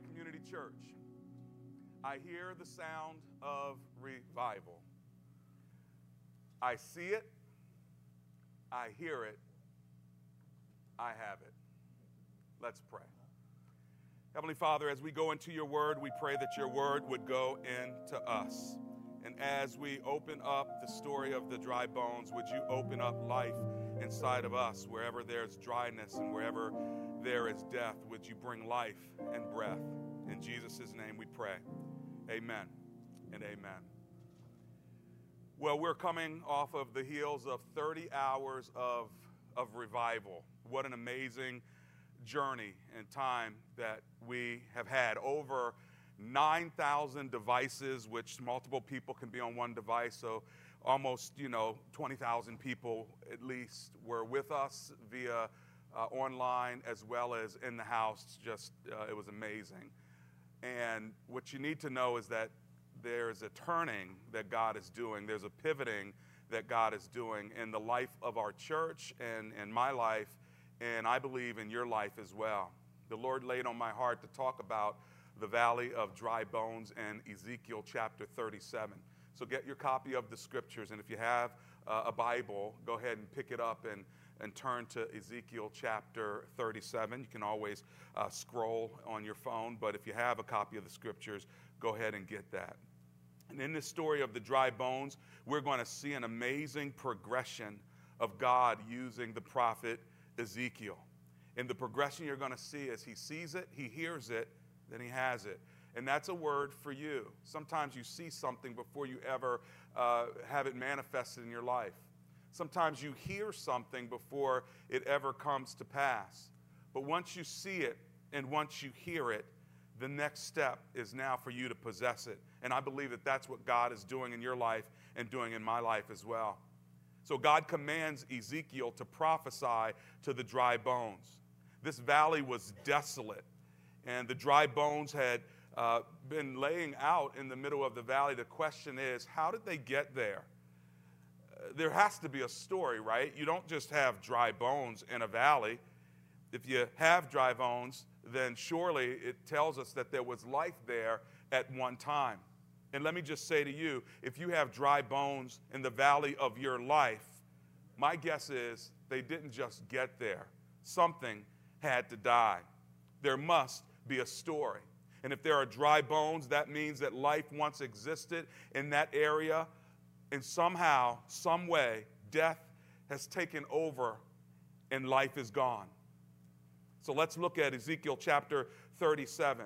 Community Church, I hear the sound of revival. I see it, I hear it, I have it. Let's pray. Heavenly Father, as we go into your word, we pray that your word would go into us. And as we open up the story of the dry bones, would you open up life inside of us? Wherever there's dryness and wherever there is death, would you bring life and breath? In Jesus' name we pray. Amen and amen. Well, we're coming off of the heels of 30 hours of, of revival. What an amazing journey and time that we have had. Over 9,000 devices, which multiple people can be on one device. So almost, you know, 20,000 people at least were with us via uh, online as well as in the house. Just, uh, it was amazing. And what you need to know is that there's a turning that God is doing, there's a pivoting that God is doing in the life of our church and in my life, and I believe in your life as well. The Lord laid on my heart to talk about the valley of dry bones in Ezekiel chapter 37. So get your copy of the scriptures, and if you have uh, a Bible, go ahead and pick it up and, and turn to Ezekiel chapter 37. You can always uh, scroll on your phone, but if you have a copy of the scriptures, go ahead and get that. And in this story of the dry bones, we're going to see an amazing progression of God using the prophet Ezekiel. And the progression you're going to see is he sees it, he hears it, then he has it. And that's a word for you. Sometimes you see something before you ever uh, have it manifested in your life. Sometimes you hear something before it ever comes to pass. But once you see it and once you hear it, the next step is now for you to possess it. And I believe that that's what God is doing in your life and doing in my life as well. So God commands Ezekiel to prophesy to the dry bones. This valley was desolate, and the dry bones had uh, been laying out in the middle of the valley. The question is, how did they get there? There has to be a story, right? You don't just have dry bones in a valley. If you have dry bones, then surely it tells us that there was life there at one time. And let me just say to you if you have dry bones in the valley of your life, my guess is they didn't just get there. Something had to die. There must be a story. And if there are dry bones, that means that life once existed in that area, and somehow, some way, death has taken over and life is gone. So let's look at Ezekiel chapter 37.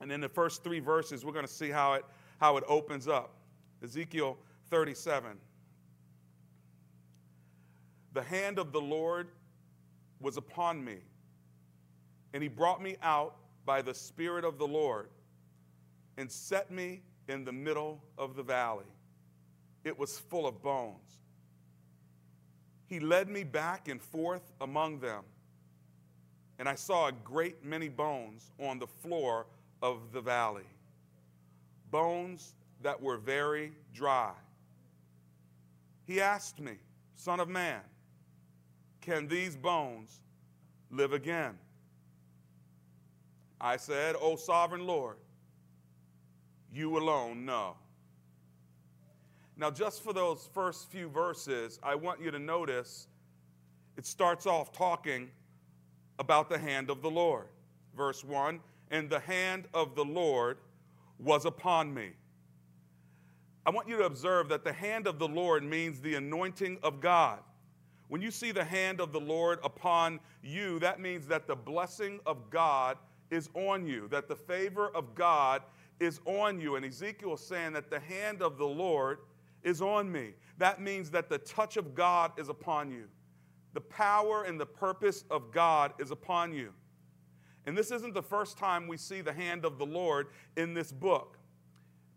And in the first three verses, we're going to see how it, how it opens up. Ezekiel 37. The hand of the Lord was upon me, and he brought me out by the Spirit of the Lord and set me in the middle of the valley. It was full of bones. He led me back and forth among them, and I saw a great many bones on the floor of the valley, bones that were very dry. He asked me, Son of man, can these bones live again? I said, O sovereign Lord, you alone know. Now, just for those first few verses, I want you to notice it starts off talking about the hand of the Lord. Verse 1 And the hand of the Lord was upon me. I want you to observe that the hand of the Lord means the anointing of God. When you see the hand of the Lord upon you, that means that the blessing of God is on you, that the favor of God is on you. And Ezekiel is saying that the hand of the Lord is on me. That means that the touch of God is upon you. The power and the purpose of God is upon you. And this isn't the first time we see the hand of the Lord in this book.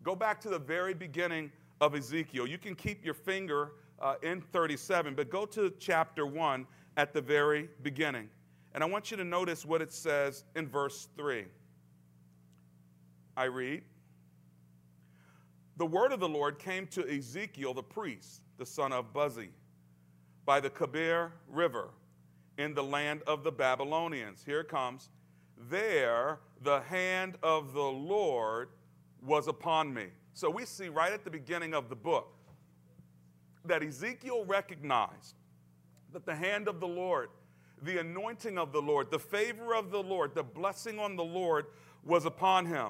Go back to the very beginning of Ezekiel. You can keep your finger uh, in 37, but go to chapter 1 at the very beginning. And I want you to notice what it says in verse 3. I read The word of the Lord came to Ezekiel the priest, the son of Buzi, by the Kebar River in the land of the Babylonians. Here it comes. there the hand of the Lord was upon me. So we see right at the beginning of the book that Ezekiel recognized that the hand of the Lord, the anointing of the Lord, the favor of the Lord, the blessing on the Lord was upon him.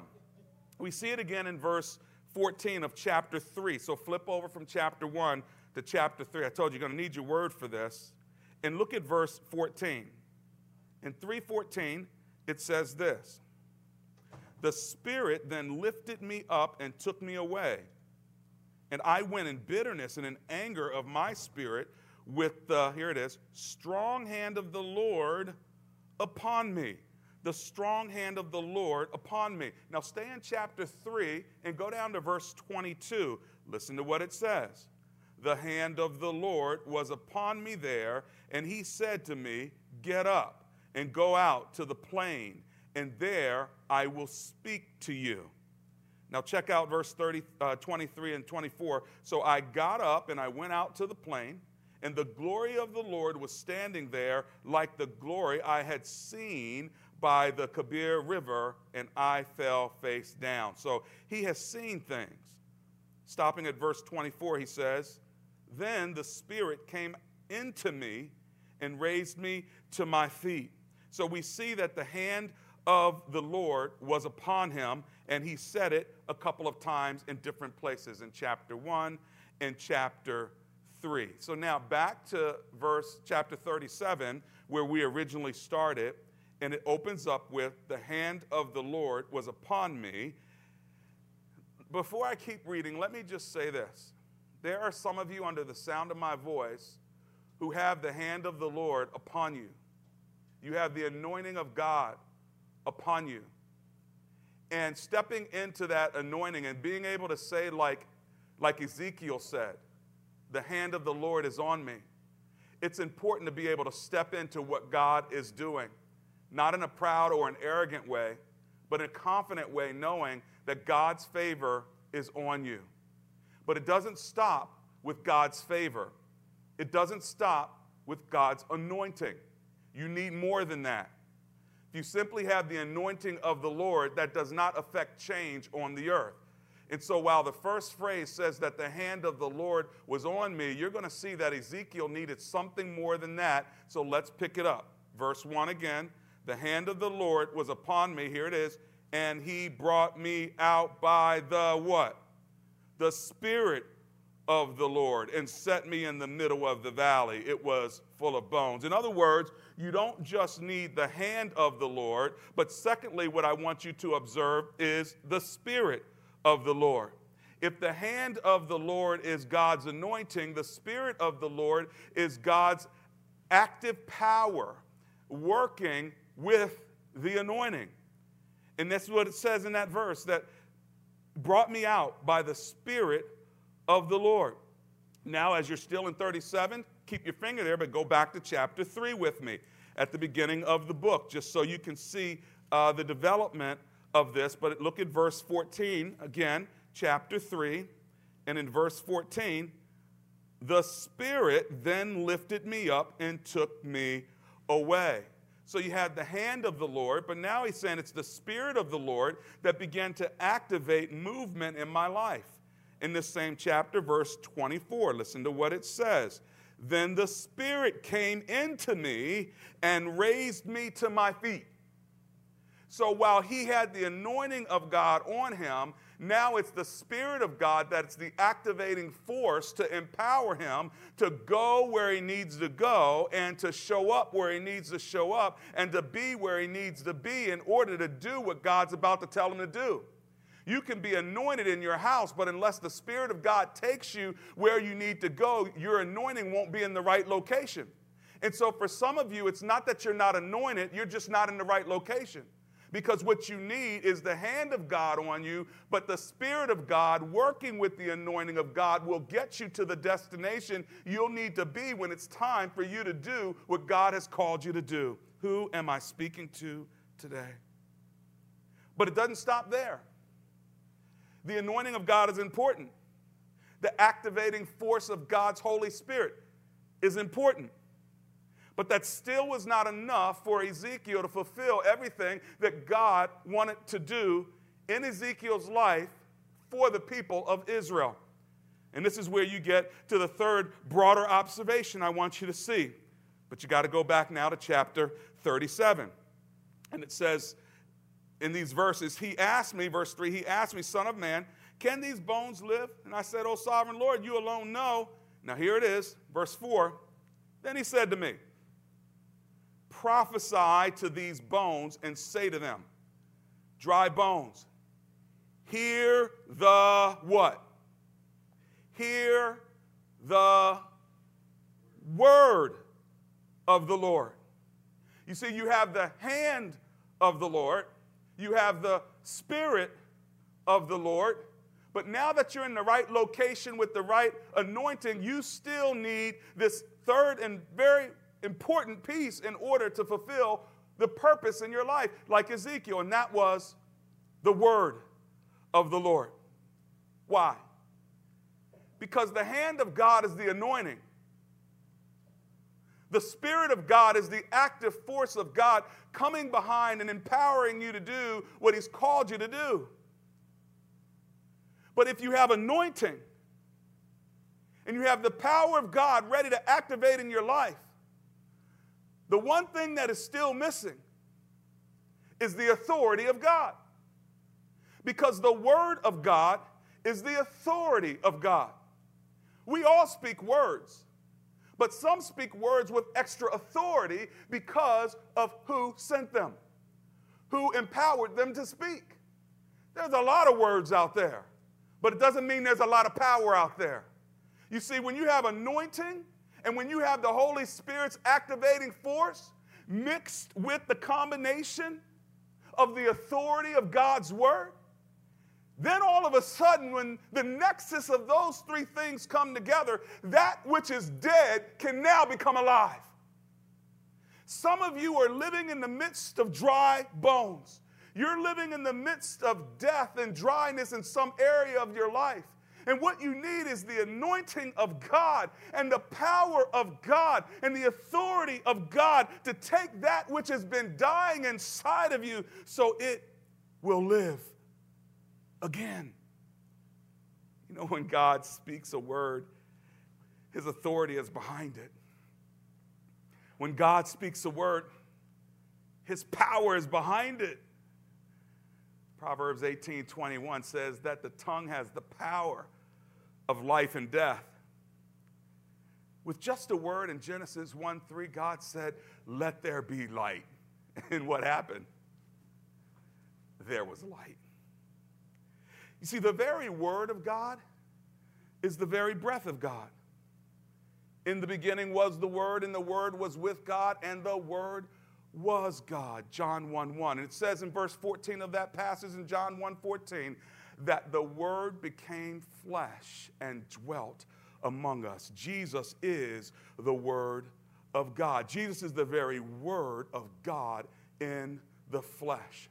We see it again in verse 14 of chapter 3. So flip over from chapter 1 to chapter 3. I told you you're going to need your word for this. And look at verse 14. In 314, it says this The Spirit then lifted me up and took me away. And I went in bitterness and in anger of my spirit with the, here it is, strong hand of the Lord upon me. The strong hand of the Lord upon me. Now stay in chapter 3 and go down to verse 22. Listen to what it says. The hand of the Lord was upon me there, and he said to me, Get up and go out to the plain, and there I will speak to you. Now, check out verse 30, uh, 23 and 24. So I got up and I went out to the plain and the glory of the Lord was standing there like the glory I had seen by the Kebar River, and I fell face down. So he has seen things. Stopping at verse 24, he says, Then the Spirit came into me and raised me to my feet. So we see that the hand of the Lord was upon him, and he said it a couple of times in different places in chapter 1 and chapter 3. So now back to verse chapter 37, where we originally started, and it opens up with, The hand of the Lord was upon me. Before I keep reading, let me just say this. There are some of you under the sound of my voice who have the hand of the Lord upon you. You have the anointing of God upon you. And stepping into that anointing and being able to say, like, like Ezekiel said, the hand of the Lord is on me. It's important to be able to step into what God is doing, not in a proud or an arrogant way, but in a confident way, knowing that God's favor is on you. But it doesn't stop with God's favor, it doesn't stop with God's anointing. You need more than that. If you simply have the anointing of the Lord, that does not affect change on the earth. And so, while the first phrase says that the hand of the Lord was on me, you're going to see that Ezekiel needed something more than that. So, let's pick it up. Verse 1 again The hand of the Lord was upon me. Here it is. And he brought me out by the what? The Spirit of the Lord and set me in the middle of the valley. It was full of bones. In other words, you don't just need the hand of the Lord, but secondly, what I want you to observe is the Spirit of the Lord. If the hand of the Lord is God's anointing, the Spirit of the Lord is God's active power working with the anointing. And that's what it says in that verse that brought me out by the Spirit of the Lord. Now, as you're still in 37, keep your finger there, but go back to chapter 3 with me at the beginning of the book, just so you can see uh, the development of this, but look at verse 14 again, chapter 3, and in verse 14, the Spirit then lifted me up and took me away. So you had the hand of the Lord, but now he's saying it's the Spirit of the Lord that began to activate movement in my life. In this same chapter, verse 24, listen to what it says. Then the Spirit came into me and raised me to my feet. So while he had the anointing of God on him, now it's the Spirit of God that's the activating force to empower him to go where he needs to go and to show up where he needs to show up and to be where he needs to be in order to do what God's about to tell him to do. You can be anointed in your house, but unless the Spirit of God takes you where you need to go, your anointing won't be in the right location. And so, for some of you, it's not that you're not anointed, you're just not in the right location. Because what you need is the hand of God on you, but the Spirit of God working with the anointing of God will get you to the destination you'll need to be when it's time for you to do what God has called you to do. Who am I speaking to today? But it doesn't stop there. The anointing of God is important. The activating force of God's Holy Spirit is important. But that still was not enough for Ezekiel to fulfill everything that God wanted to do in Ezekiel's life for the people of Israel. And this is where you get to the third broader observation I want you to see. But you got to go back now to chapter 37. And it says in these verses, He asked me, verse 3, He asked me, Son of man, can these bones live? And I said, Oh, sovereign Lord, you alone know. Now here it is, verse 4. Then He said to me, prophesy to these bones and say to them, dry bones, hear the what? Hear the word of the Lord. You see, you have the hand of the Lord, you have the spirit of the Lord, but now that you're in the right location with the right anointing, you still need this third and very important piece in order to fulfill the purpose in your life, like Ezekiel, and that was the word of the Lord. Why? Because the hand of God is the anointing. The Spirit of God is the active force of God coming behind and empowering you to do what He's called you to do. But if you have anointing and you have the power of God ready to activate in your life, the one thing that is still missing is the authority of God. Because the Word of God is the authority of God. We all speak words, but some speak words with extra authority because of who sent them, who empowered them to speak. There's a lot of words out there, but it doesn't mean there's a lot of power out there. You see, when you have anointing, and when you have the Holy Spirit's activating force mixed with the combination of the authority of God's Word, then all of a sudden, when the nexus of those three things come together, that which is dead can now become alive. Some of you are living in the midst of dry bones. You're living in the midst of death and dryness in some area of your life. And what you need is the anointing of God and the power of God and the authority of God to take that which has been dying inside of you so it will live again. You know, when God speaks a word, his authority is behind it. When God speaks a word, his power is behind it. Proverbs 18 21 says that the tongue has the power of life and death. With just a word in Genesis 1 3, God said, Let there be light. And what happened? There was light. You see, the very word of God is the very breath of God. In the beginning was the Word, and the Word was with God, and the Word was God. John 1 1. And it says in verse 14 of that passage in John 1 14, that the Word became flesh and dwelt among us. Jesus is the Word of God. Jesus is the very Word of God in the flesh.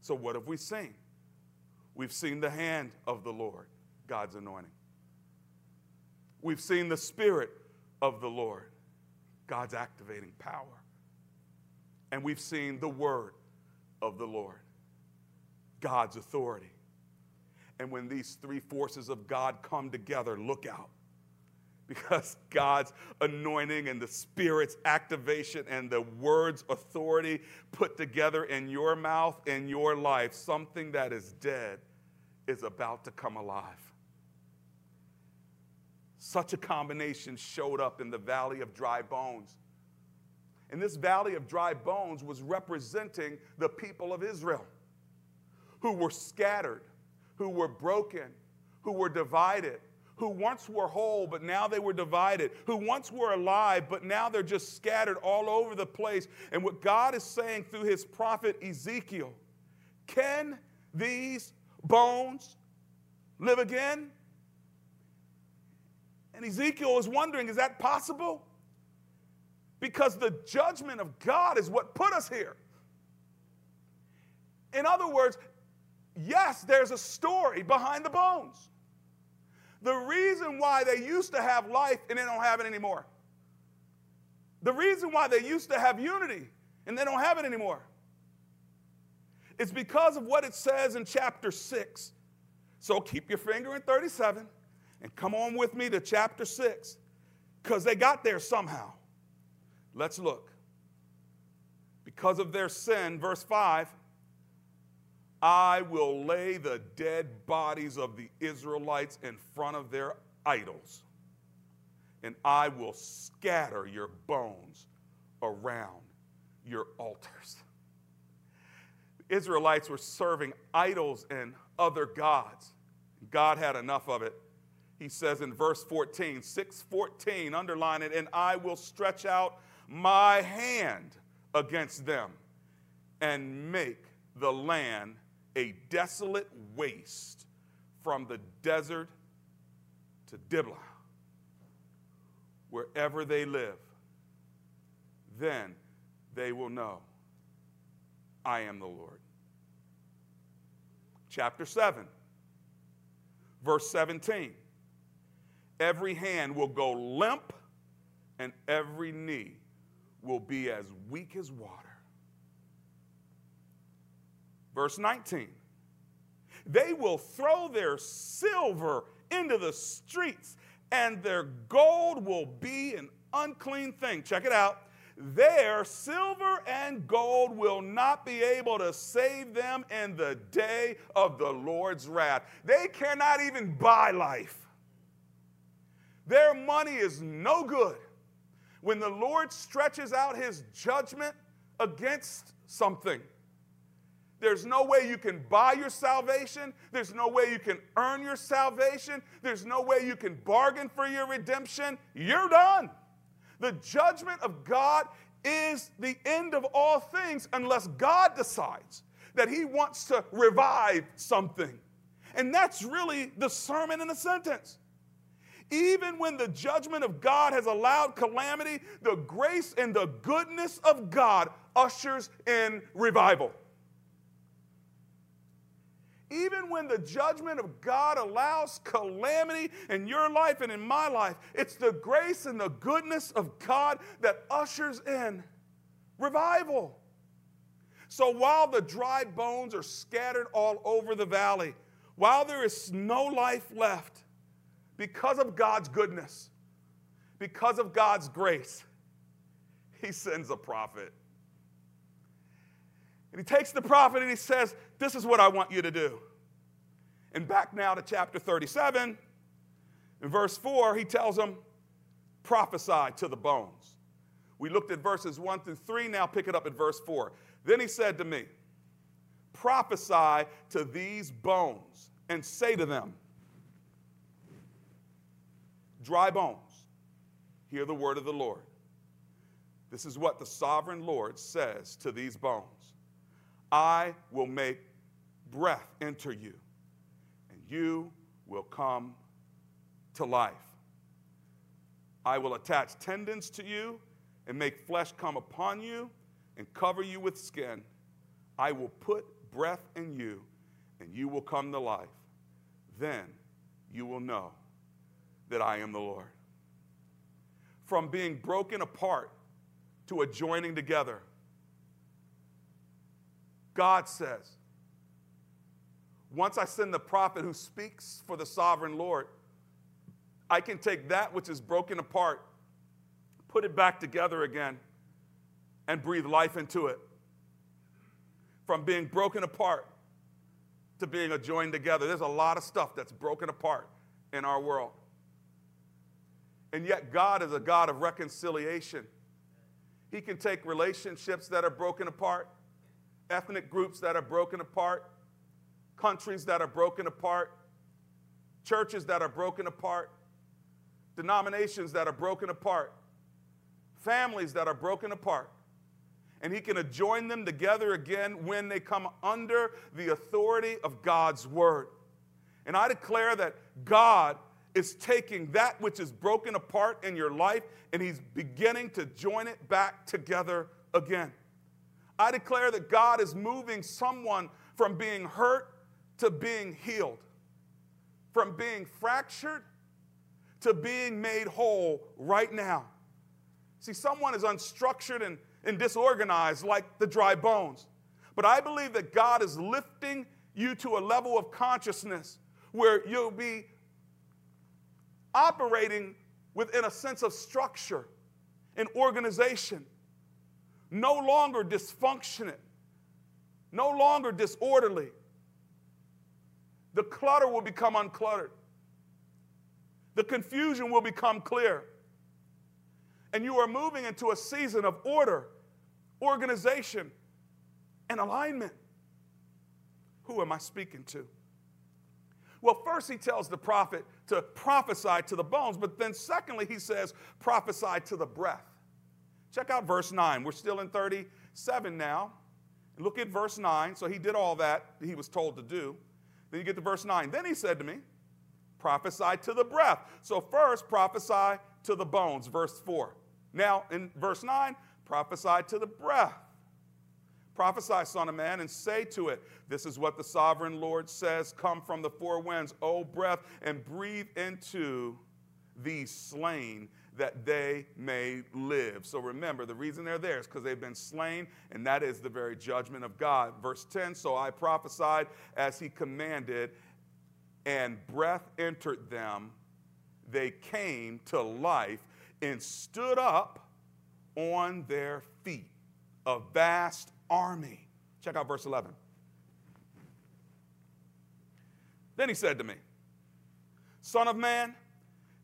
So, what have we seen? We've seen the hand of the Lord, God's anointing. We've seen the Spirit of the Lord, God's activating power. And we've seen the Word of the Lord, God's authority. And when these three forces of God come together, look out. Because God's anointing and the Spirit's activation and the word's authority put together in your mouth, in your life, something that is dead is about to come alive. Such a combination showed up in the valley of dry bones. And this valley of dry bones was representing the people of Israel who were scattered who were broken, who were divided, who once were whole, but now they were divided, who once were alive, but now they're just scattered all over the place. And what God is saying through his prophet Ezekiel can these bones live again? And Ezekiel is wondering, is that possible? Because the judgment of God is what put us here. In other words, yes, there's a story behind the bones. The reason why they used to have life and they don't have it anymore The reason why they used to have unity and they don't have it anymore It's because of what it says in chapter 6. So keep your finger in 37 and come on with me to chapter 6 because they got there somehow. Let's look. Because of their sin, verse 5 I will lay the dead bodies of the Israelites in front of their idols, and I will scatter your bones around your altars. The Israelites were serving idols and other gods. God had enough of it. He says in verse 14, 614, underline it, and I will stretch out my hand against them and make the land a desolate waste from the desert to Diblah, wherever they live. Then they will know I am the Lord. Chapter 7, verse 17. Every hand will go limp, and every knee will be as weak as water. Verse 19 They will throw their silver into the streets, and their gold will be an unclean thing. Check it out. Their silver and gold will not be able to save them in the day of the Lord's wrath. They cannot even buy life. Their money is no good. When the Lord stretches out his judgment against something, there's no way you can buy your salvation. There's no way you can earn your salvation. There's no way you can bargain for your redemption. You're done. The judgment of God is the end of all things unless God decides that He wants to revive something. And that's really the sermon in a sentence. Even when the judgment of God has allowed calamity, the grace and the goodness of God ushers in revival. Even when the judgment of God allows calamity in your life and in my life, it's the grace and the goodness of God that ushers in revival. So while the dry bones are scattered all over the valley, while there is no life left, because of God's goodness, because of God's grace, he sends a prophet. And he takes the prophet and he says, This is what I want you to do. And back now to chapter 37, in verse 4, he tells him, Prophesy to the bones. We looked at verses 1 through 3, now pick it up at verse 4. Then he said to me, Prophesy to these bones and say to them, Dry bones, hear the word of the Lord. This is what the sovereign Lord says to these bones I will make breath enter you, and you will come to life. I will attach tendons to you and make flesh come upon you and cover you with skin. I will put breath in you, and you will come to life. Then you will know that I am the Lord. From being broken apart to a joining together, God says, once I send the prophet who speaks for the sovereign Lord, I can take that which is broken apart, put it back together again, and breathe life into it. From being broken apart to being joined together. There's a lot of stuff that's broken apart in our world. And yet, God is a God of reconciliation. He can take relationships that are broken apart, ethnic groups that are broken apart, countries that are broken apart, churches that are broken apart, denominations that are broken apart, families that are broken apart. And he can join them together again when they come under the authority of God's word. And I declare that God is taking that which is broken apart in your life and he's beginning to join it back together again. I declare that God is moving someone from being hurt to being healed, from being fractured to being made whole right now. See, someone is unstructured and, and disorganized like the dry bones. But I believe that God is lifting you to a level of consciousness where you'll be operating within a sense of structure and organization, no longer dysfunctional, no longer disorderly. The clutter will become uncluttered, the confusion will become clear. And you are moving into a season of order, organization, and alignment. Who am I speaking to? Well, first he tells the prophet to prophesy to the bones, but then secondly, he says, prophesy to the breath. Check out verse 9. We're still in 37 now. Look at verse 9. So he did all that he was told to do. Then you get to verse 9. Then he said to me, prophesy to the breath. So first, prophesy to the bones, verse 4. Now, in verse 9, prophesy to the breath. Prophesy, Son of Man, and say to it, This is what the sovereign Lord says Come from the four winds, O breath, and breathe into these slain that they may live. So remember, the reason they're there is because they've been slain, and that is the very judgment of God. Verse 10 So I prophesied as he commanded, and breath entered them. They came to life and stood up on their feet, a vast army. Check out verse 11. Then he said to me, Son of man,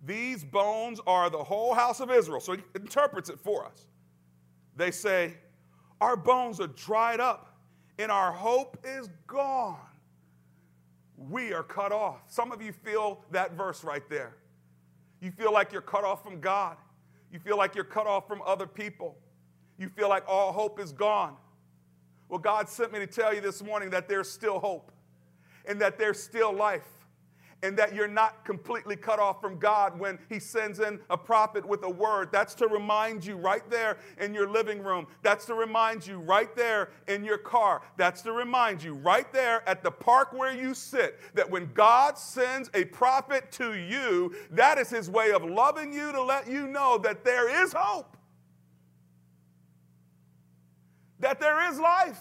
these bones are the whole house of Israel. So he interprets it for us. They say, Our bones are dried up, and our hope is gone. We are cut off. Some of you feel that verse right there. You feel like you're cut off from God. You feel like you're cut off from other people. You feel like all hope is gone. Well, God sent me to tell you this morning that there's still hope and that there's still life and that you're not completely cut off from God when He sends in a prophet with a word. That's to remind you right there in your living room. That's to remind you right there in your car. That's to remind you right there at the park where you sit that when God sends a prophet to you, that is His way of loving you to let you know that there is hope that there is life.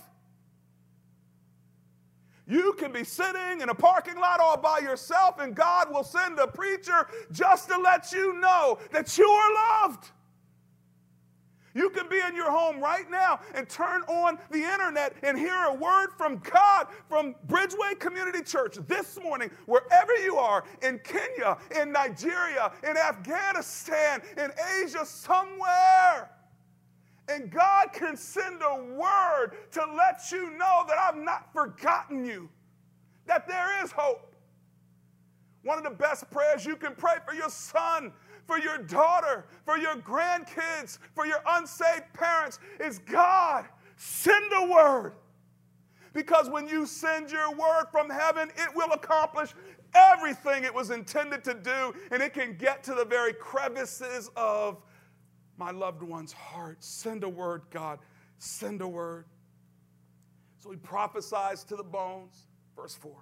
You can be sitting in a parking lot all by yourself, and God will send a preacher just to let you know that you are loved. You can be in your home right now and turn on the internet and hear a word from God from Bridgeway Community Church this morning, wherever you are in Kenya, in Nigeria, in Afghanistan, in Asia, somewhere. And God can send a word to let you know that I've not forgotten you, that there is hope. One of the best prayers you can pray for your son, for your daughter, for your grandkids, for your unsaved parents is God, send a word. Because when you send your word from heaven, it will accomplish everything it was intended to do, and it can get to the very crevices of my loved one's heart. Send a word, God. Send a word. So he prophesies to the bones, verse 4.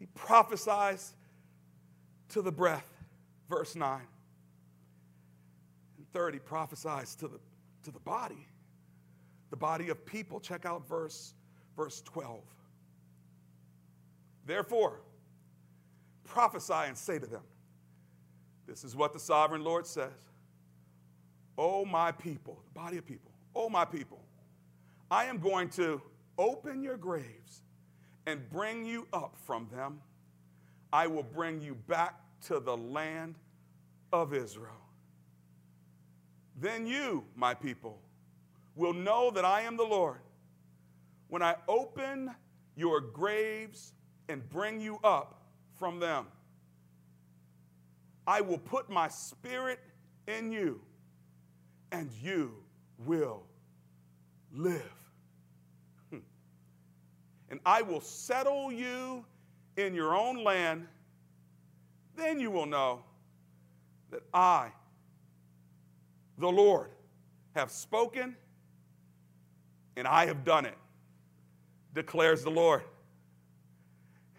He prophesies to the breath, verse 9. And third, he prophesies to the, to the body, the body of people. Check out verse, verse 12. Therefore, prophesy and say to them, this is what the sovereign Lord says. Oh, my people, the body of people, oh, my people, I am going to open your graves and bring you up from them. I will bring you back to the land of Israel. Then you, my people, will know that I am the Lord when I open your graves and bring you up from them. I will put my spirit in you, and you will live. Hmm. And I will settle you in your own land. Then you will know that I, the Lord, have spoken and I have done it, declares the Lord.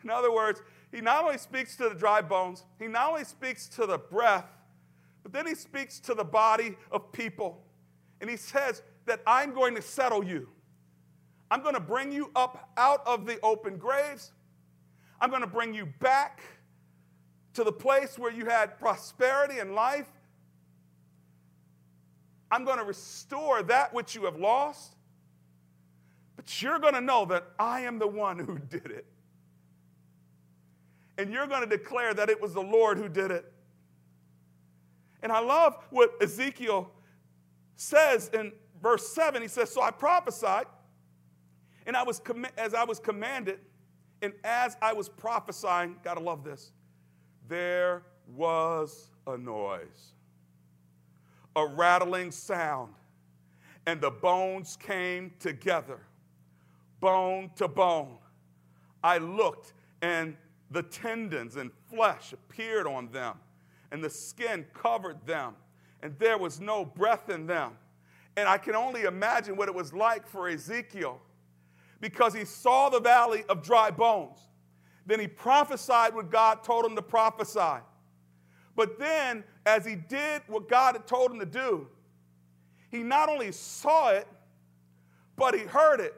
In other words, he not only speaks to the dry bones, he not only speaks to the breath, But then he speaks to the body of people and he says that I'm going to settle you. I'm going to bring you up out of the open graves. I'm going to bring you back to the place where you had prosperity and life. I'm going to restore that which you have lost. But you're going to know that I am the one who did it. And you're going to declare that it was the Lord who did it. And I love what Ezekiel says in verse 7. He says, So I prophesied, and I was com- as I was commanded, and as I was prophesying, gotta love this, there was a noise, a rattling sound, and the bones came together, bone to bone. I looked, and the tendons and flesh appeared on them, and the skin covered them, and there was no breath in them. And I can only imagine what it was like for Ezekiel because he saw the valley of dry bones. Then he prophesied what God told him to prophesy. But then, as he did what God had told him to do, he not only saw it, but he heard it.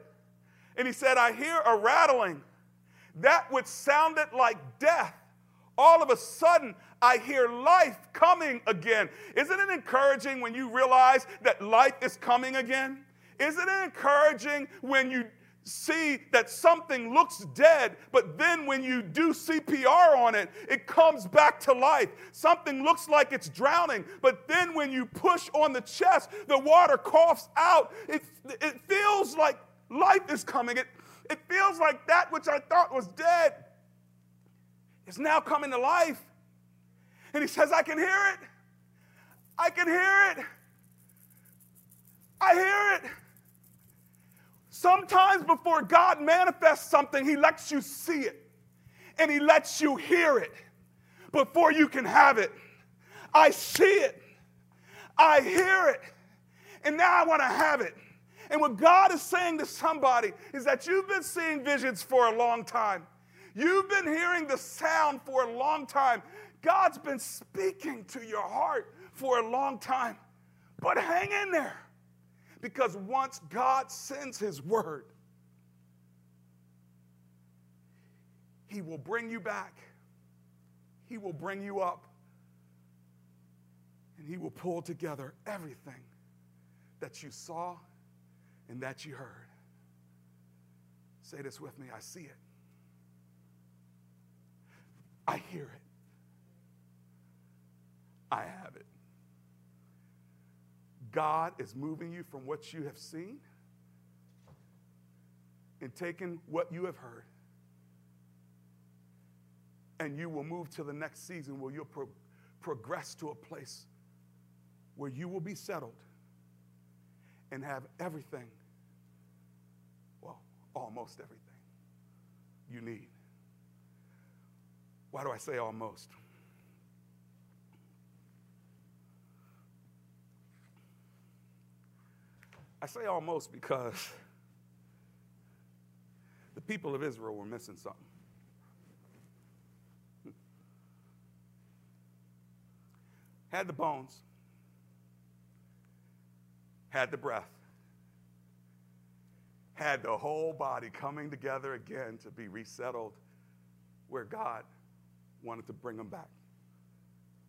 And he said, I hear a rattling. That which sounded like death, all of a sudden, I hear life coming again. Isn't it encouraging when you realize that life is coming again? Isn't it encouraging when you see that something looks dead, but then when you do CPR on it, it comes back to life. Something looks like it's drowning, but then when you push on the chest, the water coughs out. It, it feels like life is coming. It, it feels like that which I thought was dead is now coming to life. And he says, I can hear it. I can hear it. I hear it. Sometimes before God manifests something, He lets you see it and He lets you hear it before you can have it. I see it, I hear it, and now I want to have it. And what God is saying to somebody is that you've been seeing visions for a long time. You've been hearing the sound for a long time. God's been speaking to your heart for a long time. But hang in there. Because once God sends His word, He will bring you back, He will bring you up, and He will pull together everything that you saw and that you heard. Say this with me I see it, I hear it, I have it. God is moving you from what you have seen and taking what you have heard. And you will move to the next season where you'll pro- progress to a place where you will be settled and have everything, almost everything you need. Why do I say almost? I say almost because the people of Israel were missing something. Had the bones, had the breath, had the whole body coming together again to be resettled where God wanted to bring them back.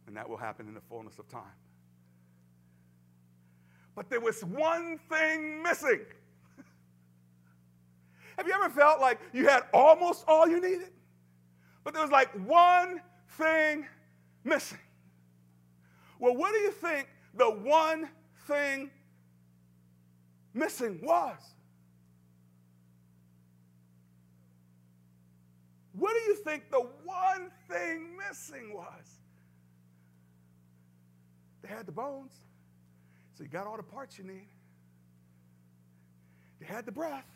And that will happen in the fullness of time but there was one thing missing. Have you ever felt like you had almost all you needed, but there was like one thing missing? Well, what do you think the one thing missing was? What do you think the one thing missing was? They had the bones. So you got all the parts you need. They had the breath.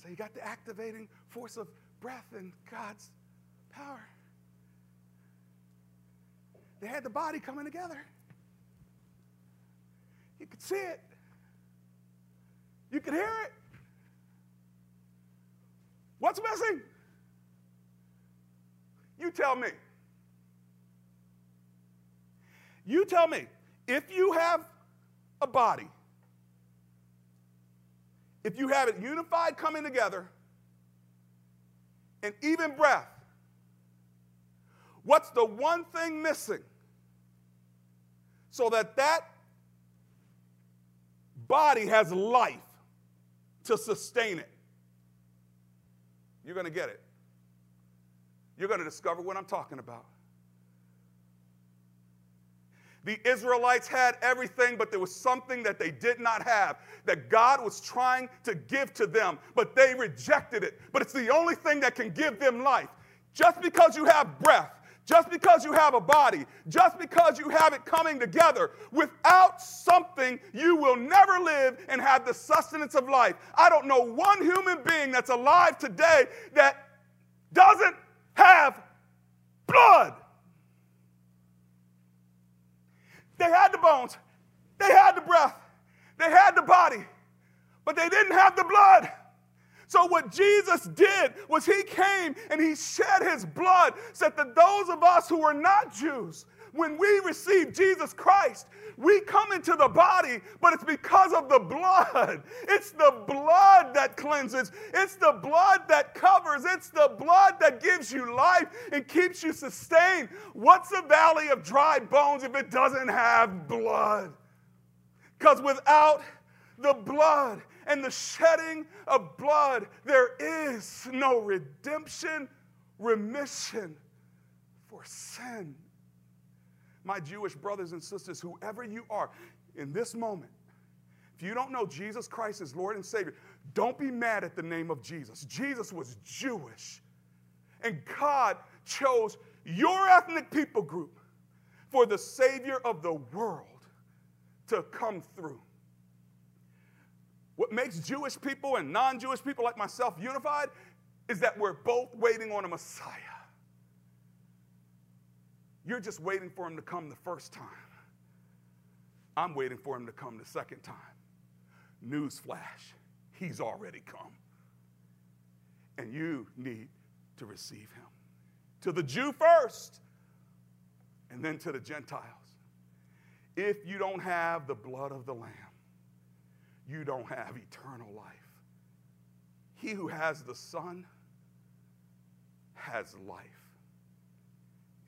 So you got the activating force of breath and God's power. They had the body coming together. You could see it. You could hear it. What's missing? You tell me. You tell me, if you have a body, if you have it unified coming together, and even breath, what's the one thing missing so that that body has life to sustain it? You're going to get it. You're going to discover what I'm talking about. The Israelites had everything, but there was something that they did not have that God was trying to give to them, but they rejected it. But it's the only thing that can give them life. Just because you have breath, just because you have a body, just because you have it coming together, without something, you will never live and have the sustenance of life. I don't know one human being that's alive today that doesn't have blood. They had the bones, they had the breath, they had the body, but they didn't have the blood. So, what Jesus did was he came and he shed his blood so that those of us who are not Jews, when we receive Jesus Christ, we come into the body, but it's because of the blood. It's the blood that cleanses, it's the blood that covers, it's the blood that gives you life and keeps you sustained. What's a valley of dry bones if it doesn't have blood? Because without the blood and the shedding of blood, there is no redemption, remission for sin my Jewish brothers and sisters, whoever you are, in this moment, if you don't know Jesus Christ as Lord and Savior, don't be mad at the name of Jesus. Jesus was Jewish. And God chose your ethnic people group for the Savior of the world to come through. What makes Jewish people and non Jewish people like myself unified is that we're both waiting on a Messiah. You're just waiting for him to come the first time. I'm waiting for him to come the second time. Newsflash, he's already come. And you need to receive him. To the Jew first, and then to the Gentiles. If you don't have the blood of the Lamb, you don't have eternal life. He who has the Son has life.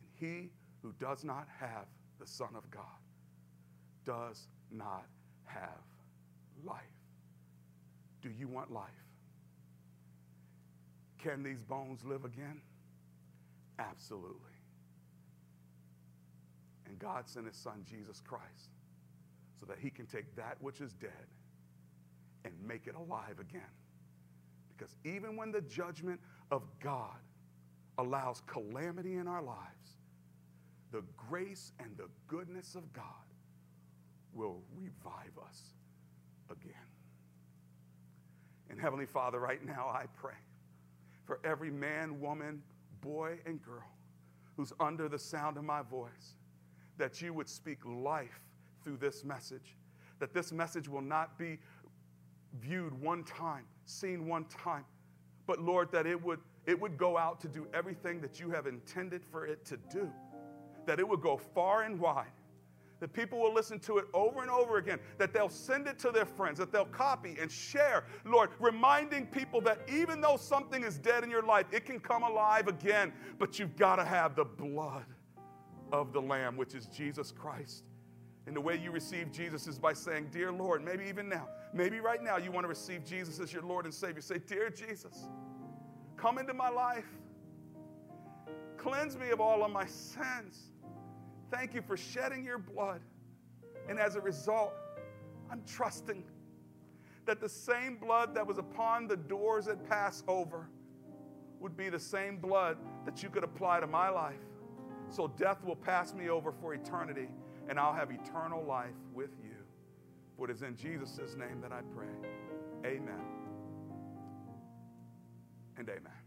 And he who does not have the Son of God does not have life. Do you want life? Can these bones live again? Absolutely. And God sent his son, Jesus Christ, so that he can take that which is dead and make it alive again. Because even when the judgment of God allows calamity in our lives, the grace and the goodness of God will revive us again. And Heavenly Father, right now I pray for every man, woman, boy, and girl who's under the sound of my voice that you would speak life through this message, that this message will not be viewed one time, seen one time, but Lord, that it would, it would go out to do everything that you have intended for it to do. That it would go far and wide, that people will listen to it over and over again, that they'll send it to their friends, that they'll copy and share, Lord, reminding people that even though something is dead in your life, it can come alive again, but you've got to have the blood of the Lamb, which is Jesus Christ. And the way you receive Jesus is by saying, Dear Lord, maybe even now, maybe right now you want to receive Jesus as your Lord and Savior. Say, Dear Jesus, come into my life. Cleanse me of all of my sins. Thank you for shedding your blood. And as a result, I'm trusting that the same blood that was upon the doors at Passover would be the same blood that you could apply to my life. So death will pass me over for eternity, and I'll have eternal life with you. For it is in Jesus' name that I pray. Amen and amen.